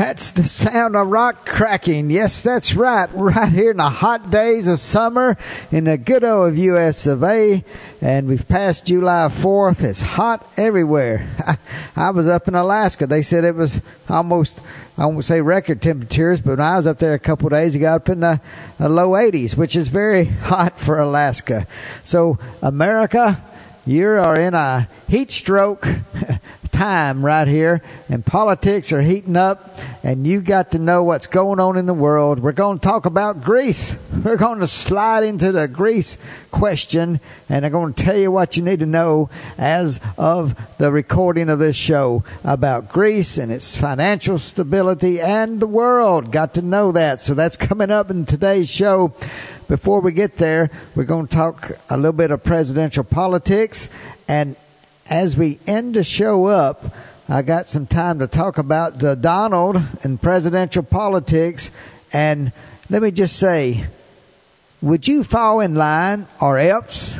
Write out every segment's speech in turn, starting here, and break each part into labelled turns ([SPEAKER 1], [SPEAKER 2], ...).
[SPEAKER 1] That's the sound of rock cracking. Yes, that's right. Right here in the hot days of summer in the good old US of A. And we've passed July 4th. It's hot everywhere. I was up in Alaska. They said it was almost, I won't say record temperatures, but when I was up there a couple of days, it got up in the, the low 80s, which is very hot for Alaska. So, America, you are in a heat stroke time right here, and politics are heating up, and you got to know what's going on in the world. We're going to talk about Greece. We're going to slide into the Greece question, and I'm going to tell you what you need to know as of the recording of this show about Greece and its financial stability and the world. Got to know that. So that's coming up in today's show before we get there, we're going to talk a little bit of presidential politics. And as we end the show up, I got some time to talk about the Donald and presidential politics. And let me just say, would you fall in line or else?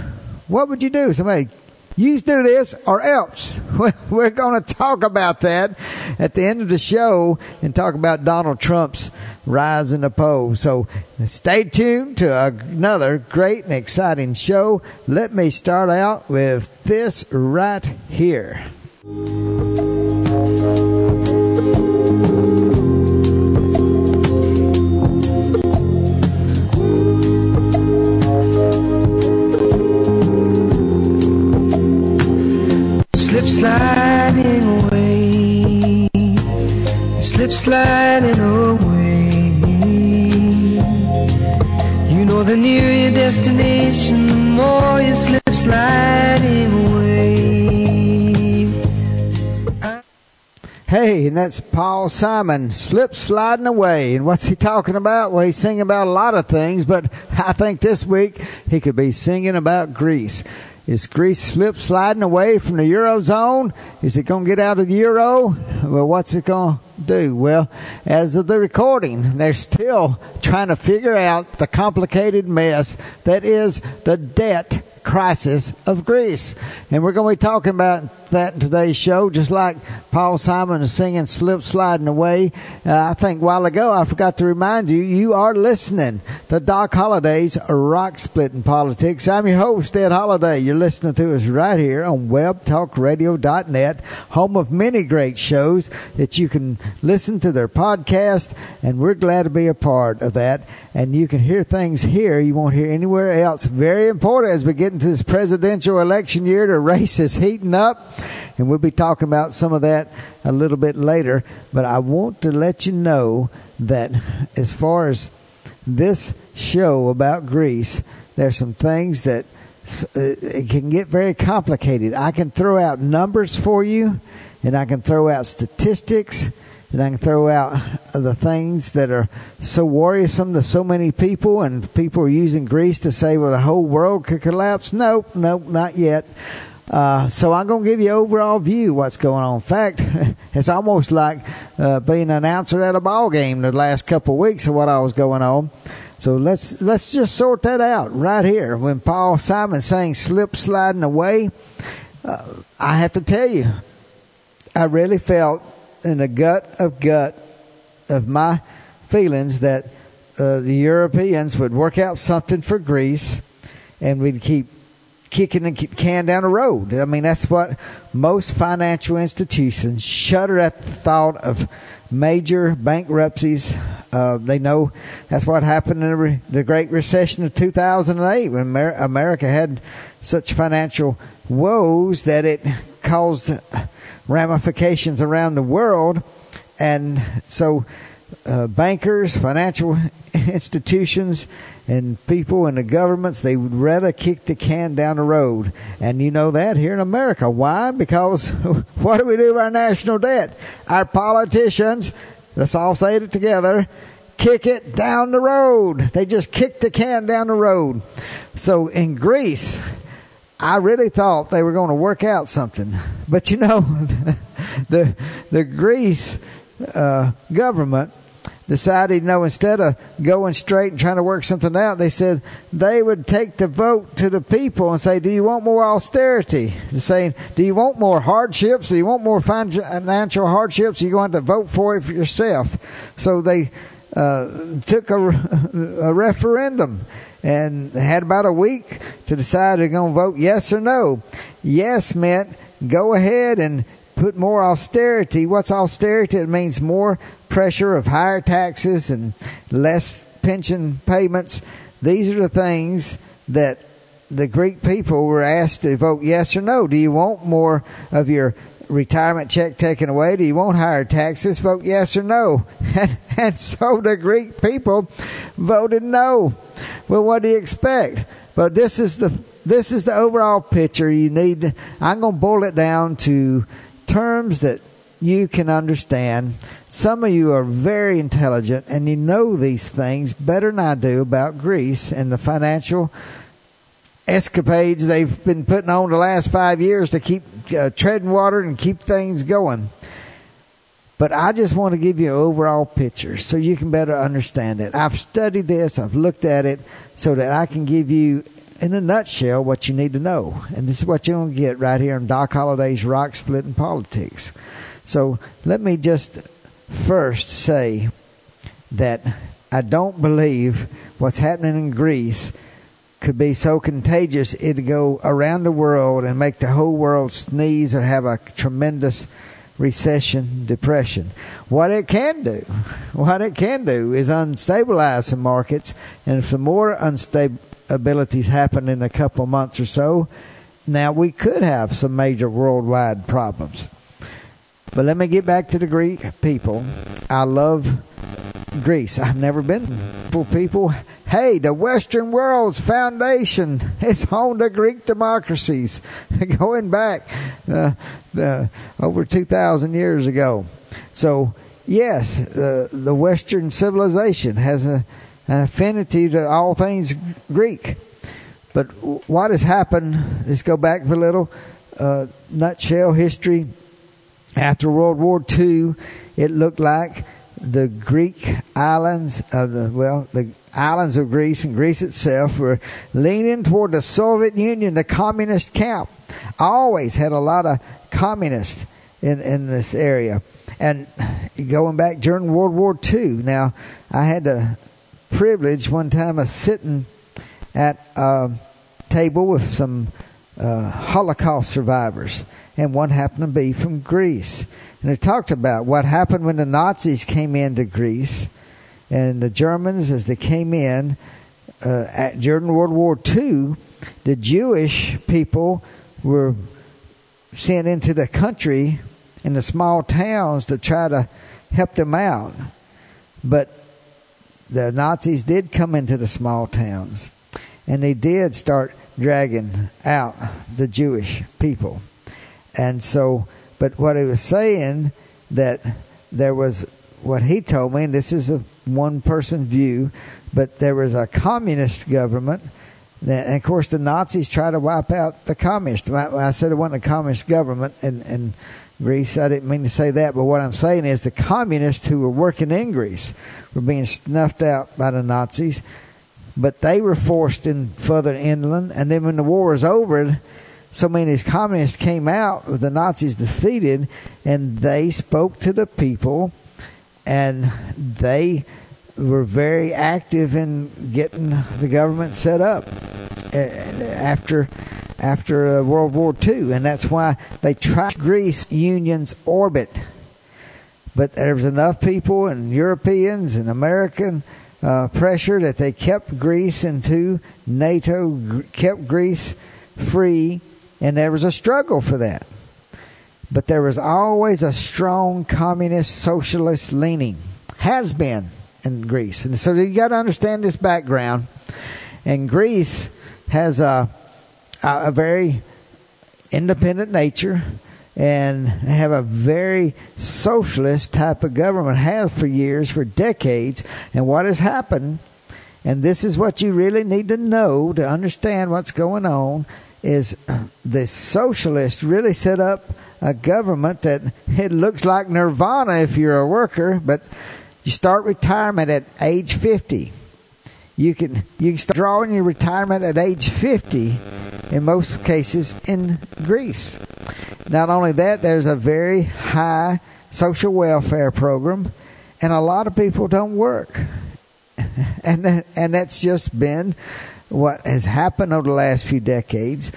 [SPEAKER 1] What would you do? Somebody, you do this or else. We're going to talk about that at the end of the show and talk about Donald Trump's rise in the polls. So stay tuned to another great and exciting show. Let me start out with this right here.
[SPEAKER 2] Sliding away, slip sliding away. You know the nearer your destination, the more you slip sliding away.
[SPEAKER 1] Hey, and that's Paul Simon, slip sliding away. And what's he talking about? Well, he's singing about a lot of things, but I think this week he could be singing about Greece. Is Greece slip sliding away from the Eurozone? Is it going to get out of the Euro? Well, what's it going to do? Well, as of the recording, they're still trying to figure out the complicated mess that is the debt crisis of Greece. And we're going to be talking about that in today's show, just like Paul Simon is singing Slip Sliding Away. Uh, I think a while ago I forgot to remind you, you are listening to Doc Holliday's Rock Splitting Politics. I'm your host, Ed Holliday. You're listening to us right here on webtalkradio.net, home of many great shows that you can listen to their podcast, and we're glad to be a part of that. And you can hear things here you won't hear anywhere else. Very important as we get into this presidential election year. The race is heating up, and we'll be talking about some of that a little bit later. But I want to let you know that as far as this show about Greece, there's some things that uh, it can get very complicated. I can throw out numbers for you, and I can throw out statistics, and I can throw out the things that are so worrisome to so many people, and people are using Greece to say, well, the whole world could collapse. Nope, nope, not yet. Uh, so I'm going to give you overall view what's going on. In fact, it's almost like uh, being an announcer at a ball game the last couple of weeks of what I was going on. So let's let's just sort that out right here. When Paul Simon saying "slip sliding away," uh, I have to tell you, I really felt in the gut of gut of my feelings that uh, the Europeans would work out something for Greece, and we'd keep kicking the can down the road. I mean, that's what most financial institutions shudder at the thought of major bankruptcies. Uh, they know that's what happened in the, Great Recession of 2008 when Amer- America had such financial woes that it caused ramifications around the world. And so, uh, bankers, financial institutions, and people in the governments, they would rather kick the can down the road. And you know that here in America. Why? Because what do we do with our national debt? Our politicians, let's all say it together, kick it down the road. They just kick the can down the road. So in Greece, I really thought they were going to work out something. But you know, the the Greece uh, government decided, you know, instead of going straight and trying to work something out, they said they would take the vote to the people and say, do you want more austerity? Saying, do you want more hardships? Do you want more financial hardships? You're going to have to vote for it for yourself. So they uh, took a, a referendum and had about a week to decide they're going to vote yes or no. Yes meant go ahead and put more austerity. What's austerity? It means more pressure of higher taxes and less pension payments. These are the things that the Greek people were asked to vote yes or no. Do you want more of your retirement check taken away? Do you want higher taxes? Vote yes or no. And, and so the Greek people voted no. Well, what do you expect? But this is the this is the overall picture. You need. I'm going to boil it down to terms that you can understand. Some of you are very intelligent and you know these things better than I do about Greece and the financial escapades they've been putting on the last five years to keep uh, treading water and keep things going. But I just want to give you an overall picture so you can better understand it. I've studied this, I've looked at it so that I can give you, in a nutshell, what you need to know. And this is what you're going to get right here on Doc Holliday's Rock Splitting Politics. So let me just first say that I don't believe what's happening in Greece could be so contagious it'd go around the world and make the whole world sneeze or have a tremendous recession, depression. What it can do, what it can do is unstabilize some markets, and if some more instabilities happen in a couple months or so, now we could have some major worldwide problems. But let me get back to the Greek people. I love Greece. I've never been for people. Hey, the Western world's foundation is on the Greek democracies, going back uh, uh, over two thousand years ago. So yes, uh, the Western civilization has a, an affinity to all things Greek. But what has happened? Let's go back for a little uh, nutshell history after World War II, it looked like the Greek islands of the well, the islands of Greece and Greece itself were leaning toward the Soviet Union, the communist camp. I Always had a lot of communists in in this area, and going back during World War II. Now, I had the privilege one time of sitting at a table with some uh, Holocaust survivors and one happened to be from Greece. And it talked about what happened when the Nazis came into Greece and the Germans, as they came in uh, at, during World War II, the Jewish people were sent into the country in the small towns to try to help them out. But the Nazis did come into the small towns and they did start dragging out the Jewish people. And so, but what he was saying that there was what he told me, and this is a one person view, but there was a communist government. That, and of course, the Nazis tried to wipe out the communists. I said it wasn't a communist government in, in Greece, I didn't mean to say that. But what I'm saying is the communists who were working in Greece were being snuffed out by the Nazis, but they were forced in further inland. And then when the war was over, so many communists came out with the Nazis defeated, and they spoke to the people, and they were very active in getting the government set up after after uh, World War II, and that's why they tried Greece Union's orbit. But there was enough people and Europeans and American uh, pressure that they kept Greece into NATO, kept Greece free and there was a struggle for that. But there was always a strong communist socialist leaning. Has been in Greece. And so you got to understand this background. And Greece has a, a very independent nature and have a very socialist type of government has for years for decades and what has happened and this is what you really need to know to understand what's going on is the socialists really set up a government that it looks like nirvana if you're a worker but you start retirement at age 50 you can you can start drawing your retirement at age 50 in most cases in Greece. Not only that, there's a very high social welfare program, and a lot of people don't work, and and that's just been what has happened over the last few decades.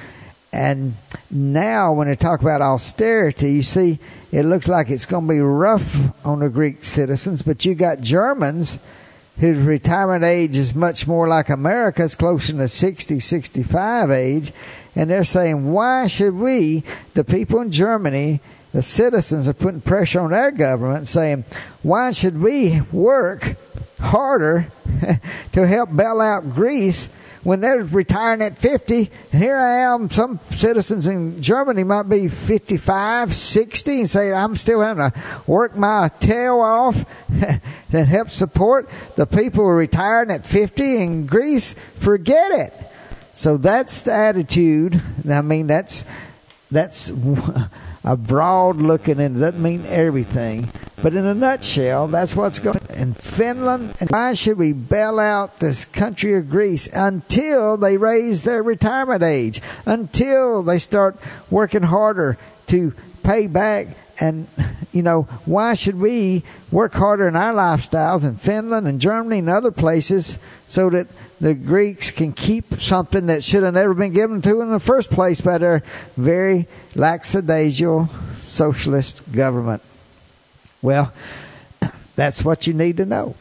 [SPEAKER 1] And now, when they talk about austerity, you see, it looks like it's going to be rough on the Greek citizens, but you got Germans whose retirement age is much more like America's, closer to 60, 65 age. And they're saying, why should we, the people in Germany, the citizens are putting pressure on their government saying, why should we work harder to help bail out Greece when they're retiring at 50 and here I am some citizens in Germany might be 55 60 and say I'm still having to work my tail off and help support the people who are retiring at 50 in Greece. Forget it. So that's the attitude. I mean that's that's a broad looking and doesn't mean everything. But in a nutshell, that's what's going on in Finland. And why should we bail out this country of Greece until they raise their retirement age, until they start working harder to pay back and you know why should we work harder in our lifestyles in Finland and Germany and other places so that the Greeks can keep something that should have never been given to them in the first place by their very lackadaisical socialist government. Well, that's what you need to know.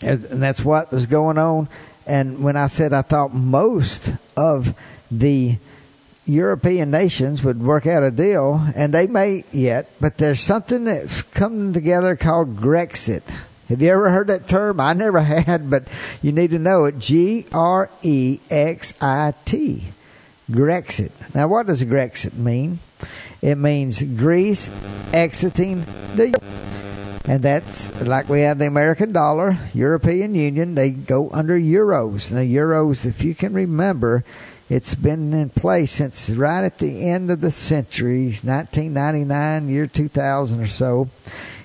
[SPEAKER 1] And that's what was going on. And when I said I thought most of the European nations would work out a deal, and they may yet, but there's something that's coming together called Grexit. Have you ever heard that term? I never had, but you need to know it. G R E X I T. Grexit. Now, what does Grexit mean? It means Greece exiting the and that's like we have the American dollar, European Union, they go under euros. Now euros, if you can remember, it's been in place since right at the end of the century, 1999, year 2000 or so.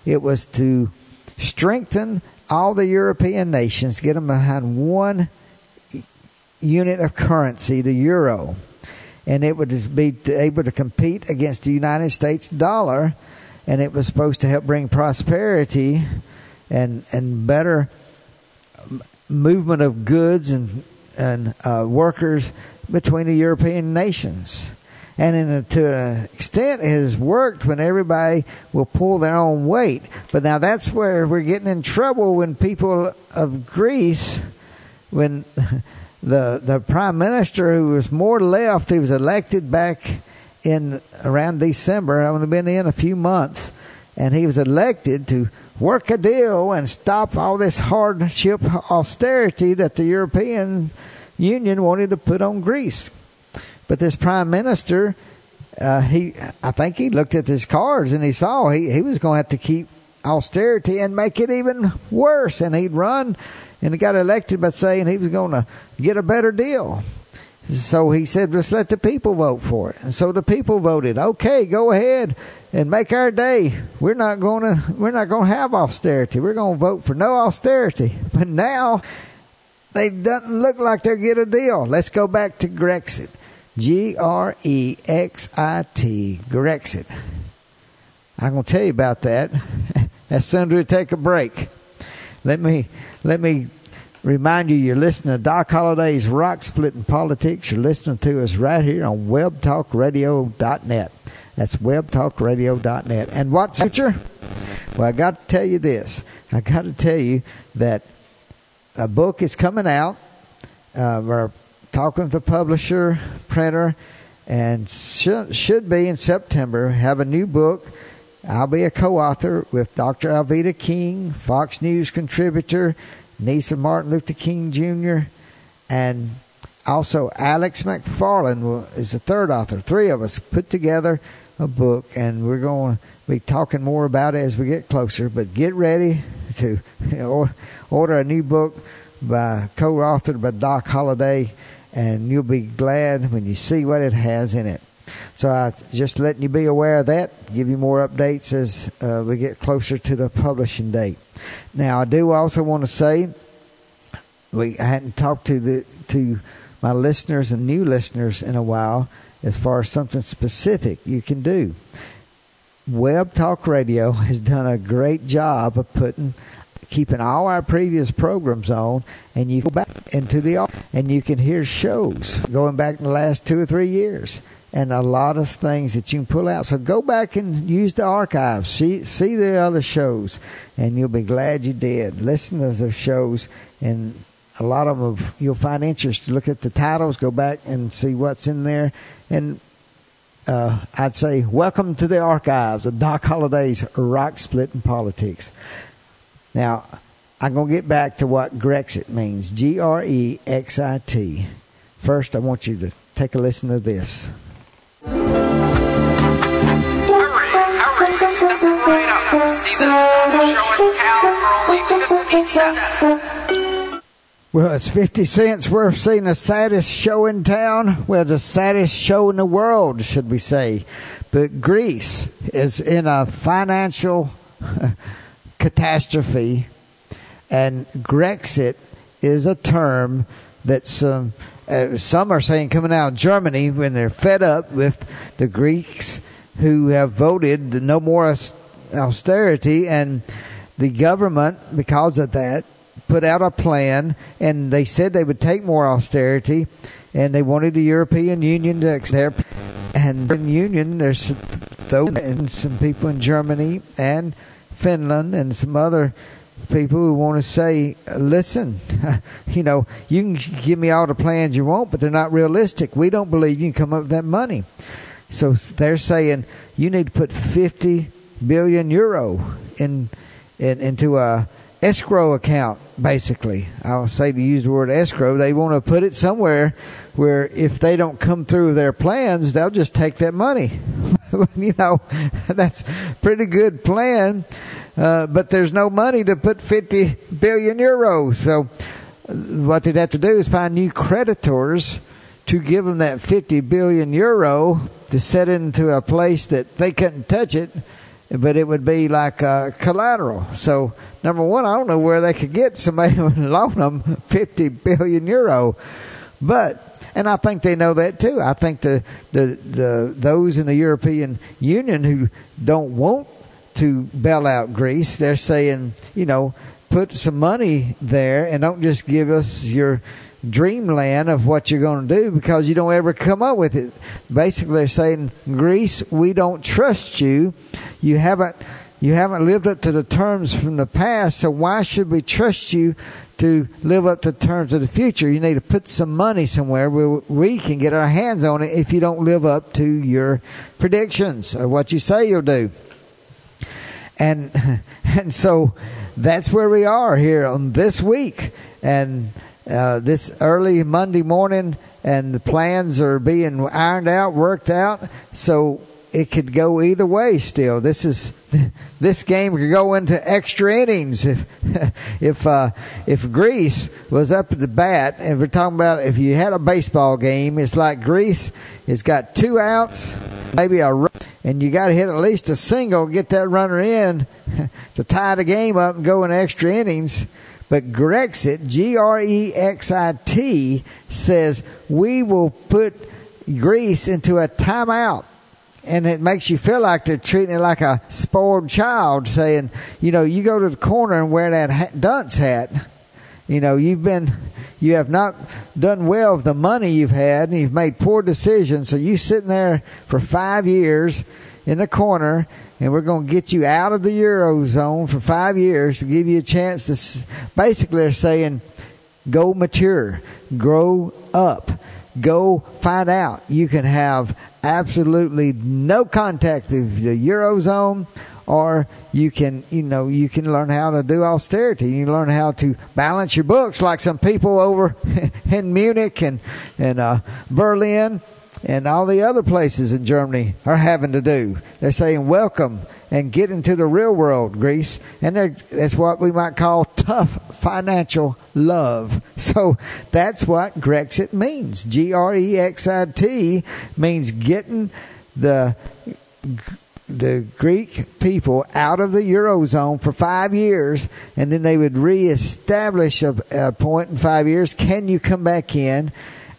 [SPEAKER 1] It was to strengthen all the European nations, get them behind one unit of currency, the euro, and it would be able to compete against the United States dollar, and it was supposed to help bring prosperity and and better movement of goods and and uh, workers between the European nations and in to an extent has worked when everybody will pull their own weight. But now that's where we're getting in trouble when people of Greece, when the the prime minister who was more left, he was elected back in around December. I've only been in a few months, and he was elected to work a deal and stop all this hardship austerity that the European Union wanted to put on Greece. But this prime minister, uh, he, I think he looked at his cards and he saw he, he was going to have to keep austerity and make it even worse. And he'd run and he got elected by saying he was going to get a better deal. So he said, just let the people vote for it. And so the people voted, okay, go ahead and make our day. We're not going to, we're not going to have austerity. We're going to vote for no austerity. But now they doesn't look like they'll get a deal. Let's go back to Grexit. G R E X I T, Grexit. I'm going to tell you about that as soon as we take a break. Let me let me remind you you're listening to Doc Holliday's Rock Splitting Politics. You're listening to us right here on webtalkradio.net. That's webtalkradio.net. And what's future? Well, I got to tell you this. I got to tell you that a book is coming out. Uh, we're talking with the publisher, printer, and should, should be in September. Have a new book. I'll be a co-author with Dr. Alveda King, Fox News contributor, niece of Martin Luther King Jr., and also Alex McFarland is the third author. Three of us put together a book, and we're going to be talking more about it as we get closer. But get ready to order a new book by co-authored by Doc Holliday, and you'll be glad when you see what it has in it. So I just letting you be aware of that. Give you more updates as uh, we get closer to the publishing date. Now I do also want to say we I hadn't talked to the to my listeners and new listeners in a while as far as something specific you can do. Web Talk Radio has done a great job of putting keeping all our previous programs on and you go back into the and you can hear shows going back in the last two or three years and a lot of things that you can pull out. So go back and use the archives, see see the other shows, and you'll be glad you did. Listen to the shows, and a lot of them you'll find interest. Look at the titles, go back and see what's in there, and uh, I'd say welcome to the archives of Doc Holliday's Rock split Splitting Politics. Now, I'm going to get back to what Grexit means. G R E X I T. First, I want you to take a listen to this.
[SPEAKER 3] Hurry, hurry, step right up. See this show in town for only 50 cents.
[SPEAKER 1] Well, it's 50 cents worth seeing the saddest show in town. Well, the saddest show in the world, should we say. But Greece is in a financial catastrophe, and Grexit is a term that um, uh, some are saying coming out of Germany when they're fed up with the Greeks who have voted no more austerity, and the government, because of that, put out a plan, and they said they would take more austerity, and they wanted the European Union to accept. And in Union, there's some people in Germany and Finland and some other people who want to say, listen, you know, you can give me all the plans you want, but they're not realistic. We don't believe you can come up with that money. So they're saying you need to put 50 billion euro in, in into a escrow account, basically. I'll say to use the word escrow. They want to put it somewhere where if they don't come through with their plans, they'll just take that money. you know, that's pretty good plan. Uh, but there's no money to put 50 billion euros. So what they'd have to do is find new creditors to give them that 50 billion euro to set into a place that they couldn't touch it, but it would be like uh, collateral. So number one, I don't know where they could get somebody to loan them 50 billion euro, but and I think they know that too. I think the, the, the those in the European Union who don't want to bail out Greece. They're saying, you know, put some money there and don't just give us your dreamland of what you're going to do because you don't ever come up with it. Basically, they're saying, Greece, we don't trust you. You haven't you haven't lived up to the terms from the past, so why should we trust you to live up to the terms of the future? You need to put some money somewhere where we can get our hands on it if you don't live up to your predictions or what you say you'll do and and so that's where we are here on this week and uh, this early Monday morning, and the plans are being ironed out, worked out. So it could go either way. Still, this is this game could go into extra innings if if uh, if Greece was up at the bat. And we're talking about if you had a baseball game, it's like Greece has got two outs, maybe a run, and you got to hit at least a single, get that runner in to tie the game up and go in extra innings. But Grexit, G R E X I T, says we will put Greece into a timeout and it makes you feel like they're treating it like a spoiled child, saying, you know, you go to the corner and wear that dunce hat. You know, you've been, you have not done well with the money you've had, and you've made poor decisions. So you sitting there for five years in the corner, and we're going to get you out of the eurozone for five years to give you a chance to. Basically, they're saying, go mature, grow up go find out. You can have absolutely no contact with the eurozone, or you can, you know, you can learn how to do austerity. You learn how to balance your books, like some people over in Munich and and uh, Berlin and all the other places in Germany are having to do. They're saying, "Welcome." And get into the real world, Greece, and that's what we might call tough financial love. So that's what Grexit means. G R E X I T means getting the the Greek people out of the eurozone for five years, and then they would reestablish a, a point in five years. Can you come back in?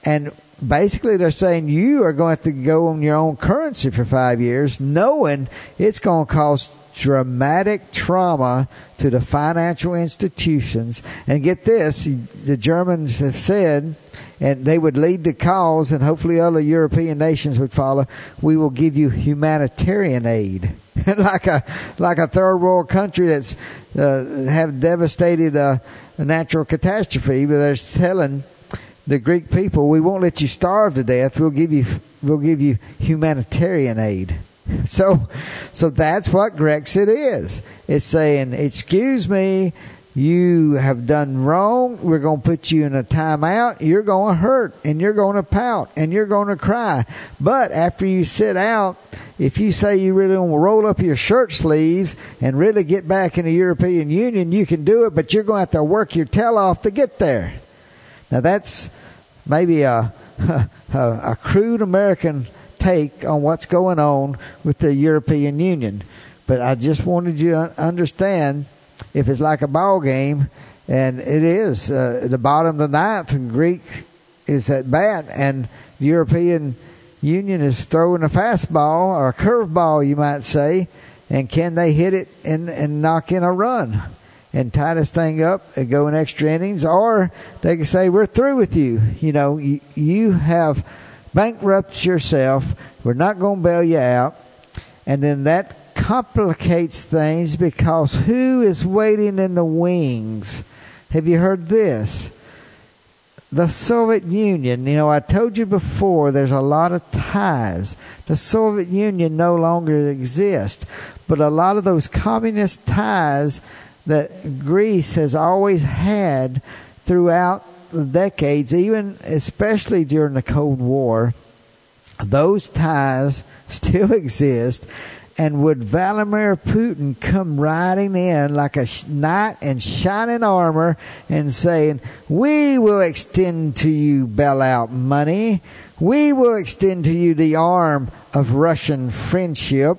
[SPEAKER 1] And basically, they're saying you are going to to go on your own currency for five years, knowing it's going to cause dramatic trauma to the financial institutions. And get this, the Germans have said, and they would lead the cause, and hopefully other European nations would follow. We will give you humanitarian aid, like a like a third world country that's uh, have devastated uh, a natural catastrophe, but they're telling the Greek people, we won't let you starve to death. We'll give you we'll give you humanitarian aid. So, so that's what Grexit is. It's saying, excuse me, you have done wrong. We're going to put you in a timeout. You're going to hurt and you're going to pout and you're going to cry. But after you sit out, if you say you really want to roll up your shirt sleeves and really get back in the European Union, you can do it, but you're going to have to work your tail off to get there. Now that's maybe a, a, a crude American take on what's going on with the European Union. But I just wanted you to understand if it's like a ball game, and it is uh, the bottom of the ninth, and Greek is at bat, and the European Union is throwing a fastball or a curveball, you might say, and can they hit it and, and knock in a run? And tie this thing up and go in extra innings, or they can say, We're through with you. You know, you, you have bankrupted yourself. We're not going to bail you out. And then that complicates things because who is waiting in the wings? Have you heard this? The Soviet Union, you know, I told you before there's a lot of ties. The Soviet Union no longer exists, but a lot of those communist ties that Greece has always had throughout the decades, even especially during the Cold War, those ties still exist. And would Vladimir Putin come riding in like a knight in shining armor and saying, We will extend to you bailout money. We will extend to you the arm of Russian friendship.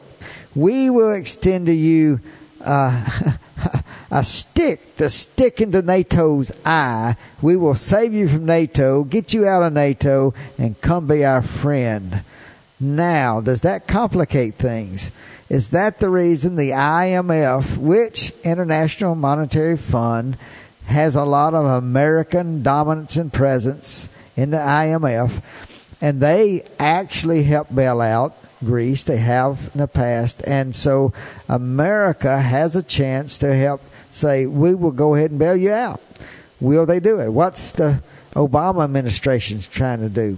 [SPEAKER 1] We will extend to you uh, a stick to stick into NATO's eye. We will save you from NATO, get you out of NATO, and come be our friend. Now, does that complicate things? Is that the reason the IMF, which International Monetary Fund, has a lot of American dominance and presence in the IMF, and they actually help bail out Greece. They have in the past, and so America has a chance to help say, "We will go ahead and bail you out." Will they do it? What's the Obama administration's trying to do?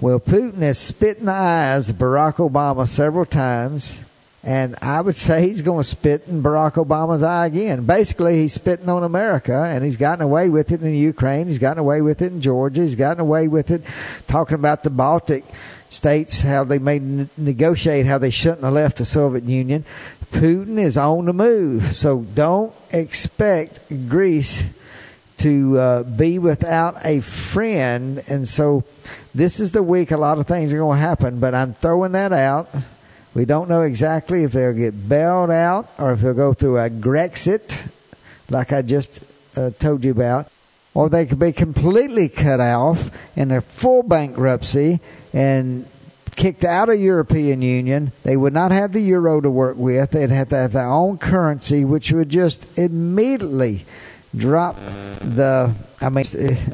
[SPEAKER 1] Well, Putin has spit in the eyes of Barack Obama several times, and I would say he's going to spit in Barack Obama's eye again. Basically, he's spitting on America, and he's gotten away with it in Ukraine. He's gotten away with it in Georgia. He's gotten away with it talking about the Baltic states, how they may n- negotiate how they shouldn't have left the Soviet Union. Putin is on the move, so don't expect Greece to uh, be without a friend. And so this is the week a lot of things are going to happen, but I'm throwing that out. We don't know exactly if they'll get bailed out or if they'll go through a Grexit, like I just uh, told you about, or they could be completely cut off in a full bankruptcy and kicked out of European Union. They would not have the euro to work with. They'd have to have their own currency, which would just immediately drop the. I mean,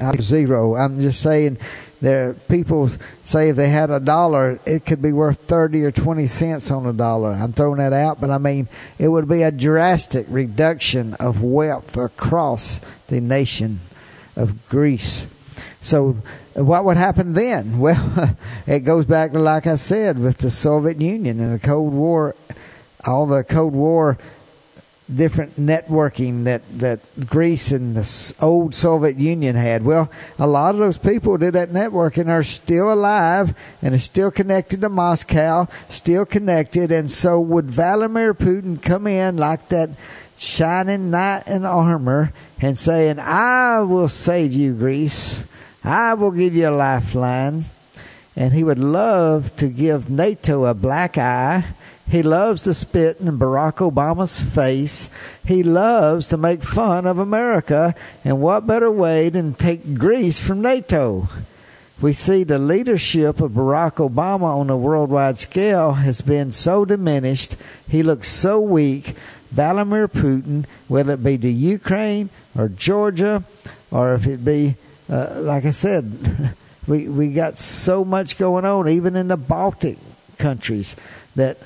[SPEAKER 1] uh, zero. I'm just saying. There, people say if they had a dollar, it could be worth thirty or twenty cents on a dollar. I'm throwing that out, but I mean it would be a drastic reduction of wealth across the nation of Greece. So what would happen then? Well, it goes back to like I said with the Soviet Union and the Cold War, all the Cold War different networking that that Greece and the old Soviet Union had. Well, a lot of those people did that networking are still alive and are still connected to Moscow, still connected. And so, would Vladimir Putin come in like that shining knight in armor and saying, "I will save you, Greece. I will give you a lifeline." And he would love to give NATO a black eye he loves to spit in Barack Obama's face. He loves to make fun of America. And what better way than take Greece from NATO? We see the leadership of Barack Obama on a worldwide scale has been so diminished. He looks so weak. Vladimir Putin, whether it be to Ukraine or Georgia, or if it be, uh, like I said, we we got so much going on, even in the Baltic countries, that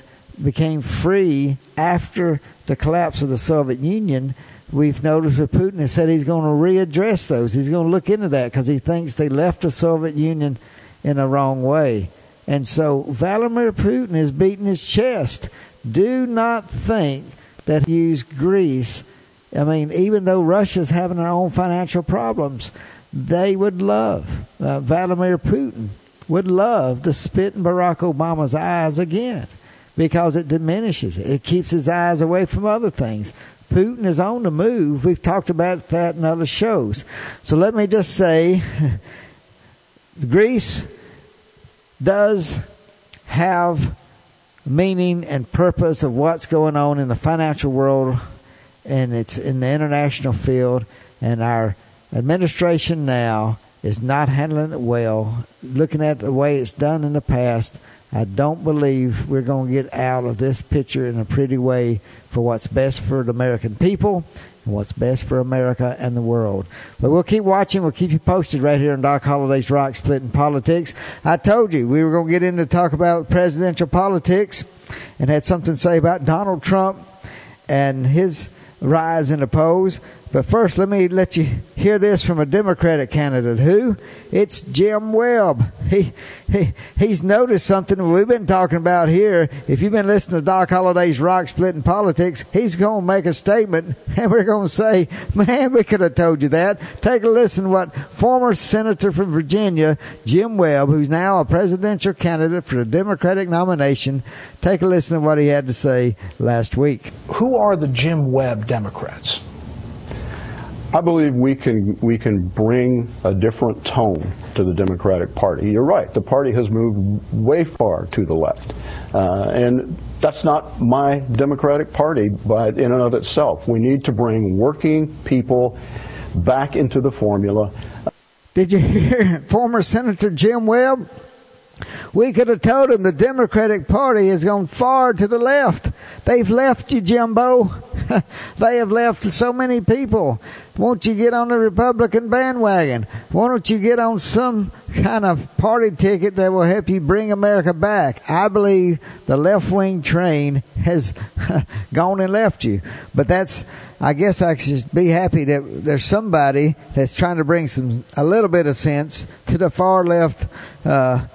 [SPEAKER 1] became free after the collapse of the Soviet Union, we've noticed that Putin has said he's going to readdress those. He's going to look into that because he thinks they left the Soviet Union in a wrong way. And so Vladimir Putin is beating his chest. Do not think that he used Greece. I mean, even though Russia's having their own financial problems, they would love uh, Vladimir Putin would love to spit in Barack Obama's eyes again because it diminishes it. It keeps his eyes away from other things. Putin is on the move. We've talked about that in other shows. So let me just say Greece does have meaning and purpose of what's going on in the financial world and it's in the international field. And our administration now is not handling it well. Looking at the way it's done in the past I don't believe we're going to get out of this picture in a pretty way for what's best for the American people and what's best for America and the world. But we'll keep watching. We'll keep you posted right here on Doc Holliday's Rock Splitting Politics. I told you we were going to get into talk about presidential politics and had something to say about Donald Trump and his rise in the polls. But first, let me let you hear this from a Democratic candidate. Who? It's Jim Webb. He, he he's noticed something we've been talking about here. If you've been listening to Doc Holliday's Rock Splitting Politics, he's going to make a statement, and we're going to say, "Man, we could have told you that." Take a listen what former senator from Virginia, Jim Webb, who's now a presidential candidate for the Democratic nomination, take a listen to what he had to say last week.
[SPEAKER 4] Who are the Jim Webb Democrats?
[SPEAKER 5] I believe we can we can bring a different tone to the Democratic Party. You're right; the party has moved way far to the left, uh, and that's not my Democratic Party, but in and of itself, we need to bring working people back into the formula.
[SPEAKER 1] Did you hear former Senator Jim Webb? We could have told him the Democratic Party has gone far to the left. They've left you, Jimbo. they have left so many people. Won't you get on the Republican bandwagon? Why don't you get on some kind of party ticket that will help you bring America back? I believe the left wing train has gone and left you. But that's, I guess I should be happy that there's somebody that's trying to bring some, a little bit of sense to the far left, uh,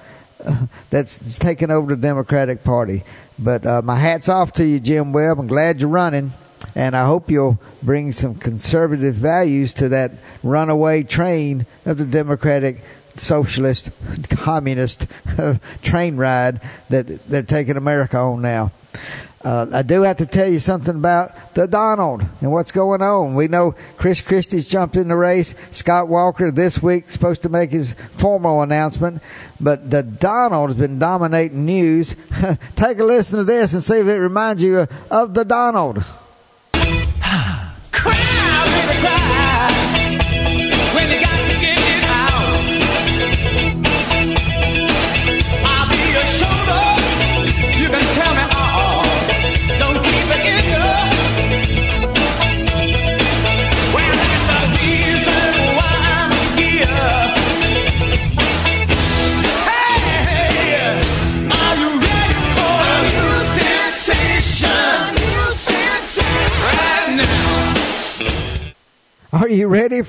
[SPEAKER 1] that's taken over the Democratic Party. But uh, my hat's off to you, Jim Webb. I'm glad you're running, and I hope you'll bring some conservative values to that runaway train of the Democratic socialist, communist train ride that they're taking America on now. Uh, I do have to tell you something about the Donald and what's going on. We know Chris Christie's jumped in the race. Scott Walker this week supposed to make his formal announcement, but the Donald has been dominating news. Take a listen to this and see if it reminds you of the Donald.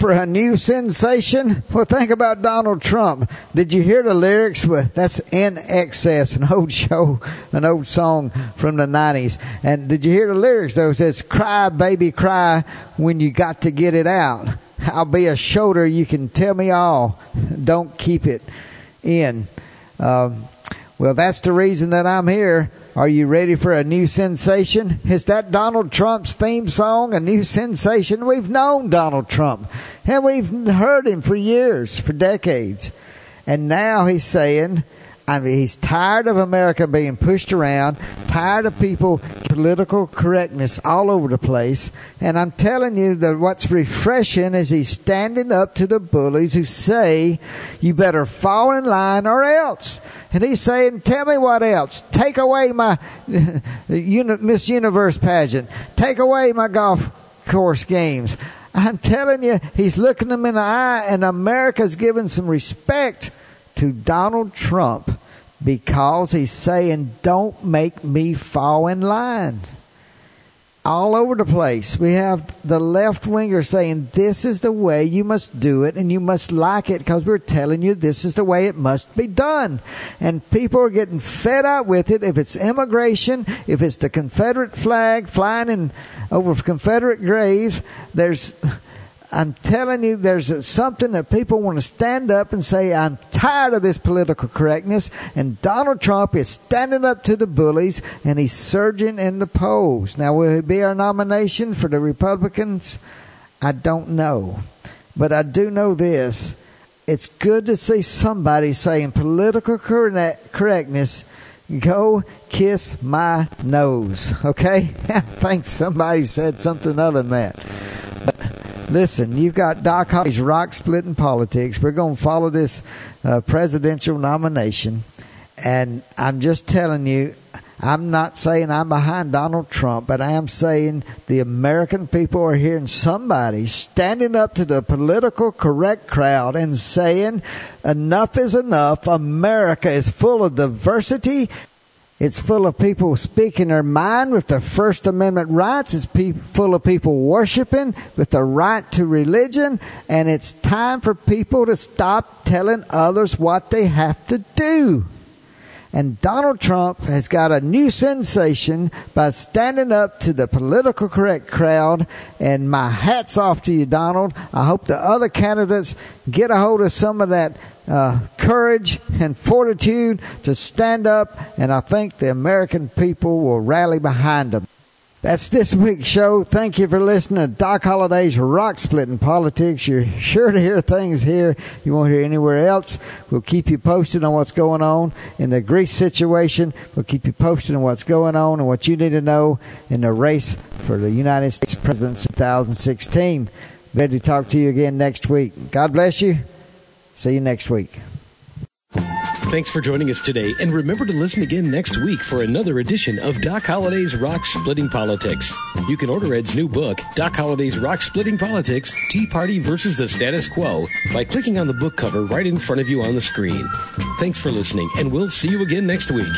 [SPEAKER 1] For a new sensation? Well, think about Donald Trump. Did you hear the lyrics? Well, that's INXS, an old show, an old song from the 90s. And did you hear the lyrics, though? It says, Cry, baby, cry when you got to get it out. I'll be a shoulder. You can tell me all. Don't keep it in. Um, well, that's the reason that I'm here. Are you ready for a new sensation? Is that Donald Trump's theme song a new sensation? We've known Donald Trump and we've heard him for years, for decades. And now he's saying, I mean, he's tired of America being pushed around, tired of people political correctness all over the place. And I'm telling you that what's refreshing is he's standing up to the bullies who say, you better fall in line or else. And he's saying, tell me what else. Take away my Miss Universe pageant. Take away my golf course games. I'm telling you, he's looking them in the eye and America's giving some respect to Donald Trump because he's saying, don't make me fall in line. All over the place. We have the left winger saying, this is the way you must do it and you must like it because we're telling you this is the way it must be done. And people are getting fed up with it. If it's immigration, if it's the Confederate flag flying in over Confederate graves, there's I'm telling you, there's something that people want to stand up and say, I'm tired of this political correctness. And Donald Trump is standing up to the bullies and he's surging in the polls. Now, will it be our nomination for the Republicans? I don't know. But I do know this. It's good to see somebody saying political correctness go kiss my nose. Okay? I think somebody said something other than that. Listen, you've got Doc Holliday's rock splitting politics. We're going to follow this uh, presidential nomination. And I'm just telling you, I'm not saying I'm behind Donald Trump, but I am saying the American people are hearing somebody standing up to the political correct crowd and saying, enough is enough. America is full of diversity it's full of people speaking their mind with their First Amendment rights. It's pe- full of people worshiping with the right to religion. And it's time for people to stop telling others what they have to do. And Donald Trump has got a new sensation by standing up to the political correct crowd. And my hat's off to you, Donald. I hope the other candidates get a hold of some of that uh, courage and fortitude to stand up, and I think the American people will rally behind them. That's this week's show. Thank you for listening to Doc Holliday's Rock Splitting Politics. You're sure to hear things here you won't hear anywhere else. We'll keep you posted on what's going on in the Greece situation. We'll keep you posted on what's going on and what you need to know in the race for the United States presidency 2016. Ready to talk to you again next week. God bless you. See you next week.
[SPEAKER 6] Thanks for joining us today, and remember to listen again next week for another edition of Doc Holliday's Rock Splitting Politics. You can order Ed's new book, Doc Holliday's Rock Splitting Politics Tea Party versus the Status Quo, by clicking on the book cover right in front of you on the screen. Thanks for listening, and we'll see you again next week.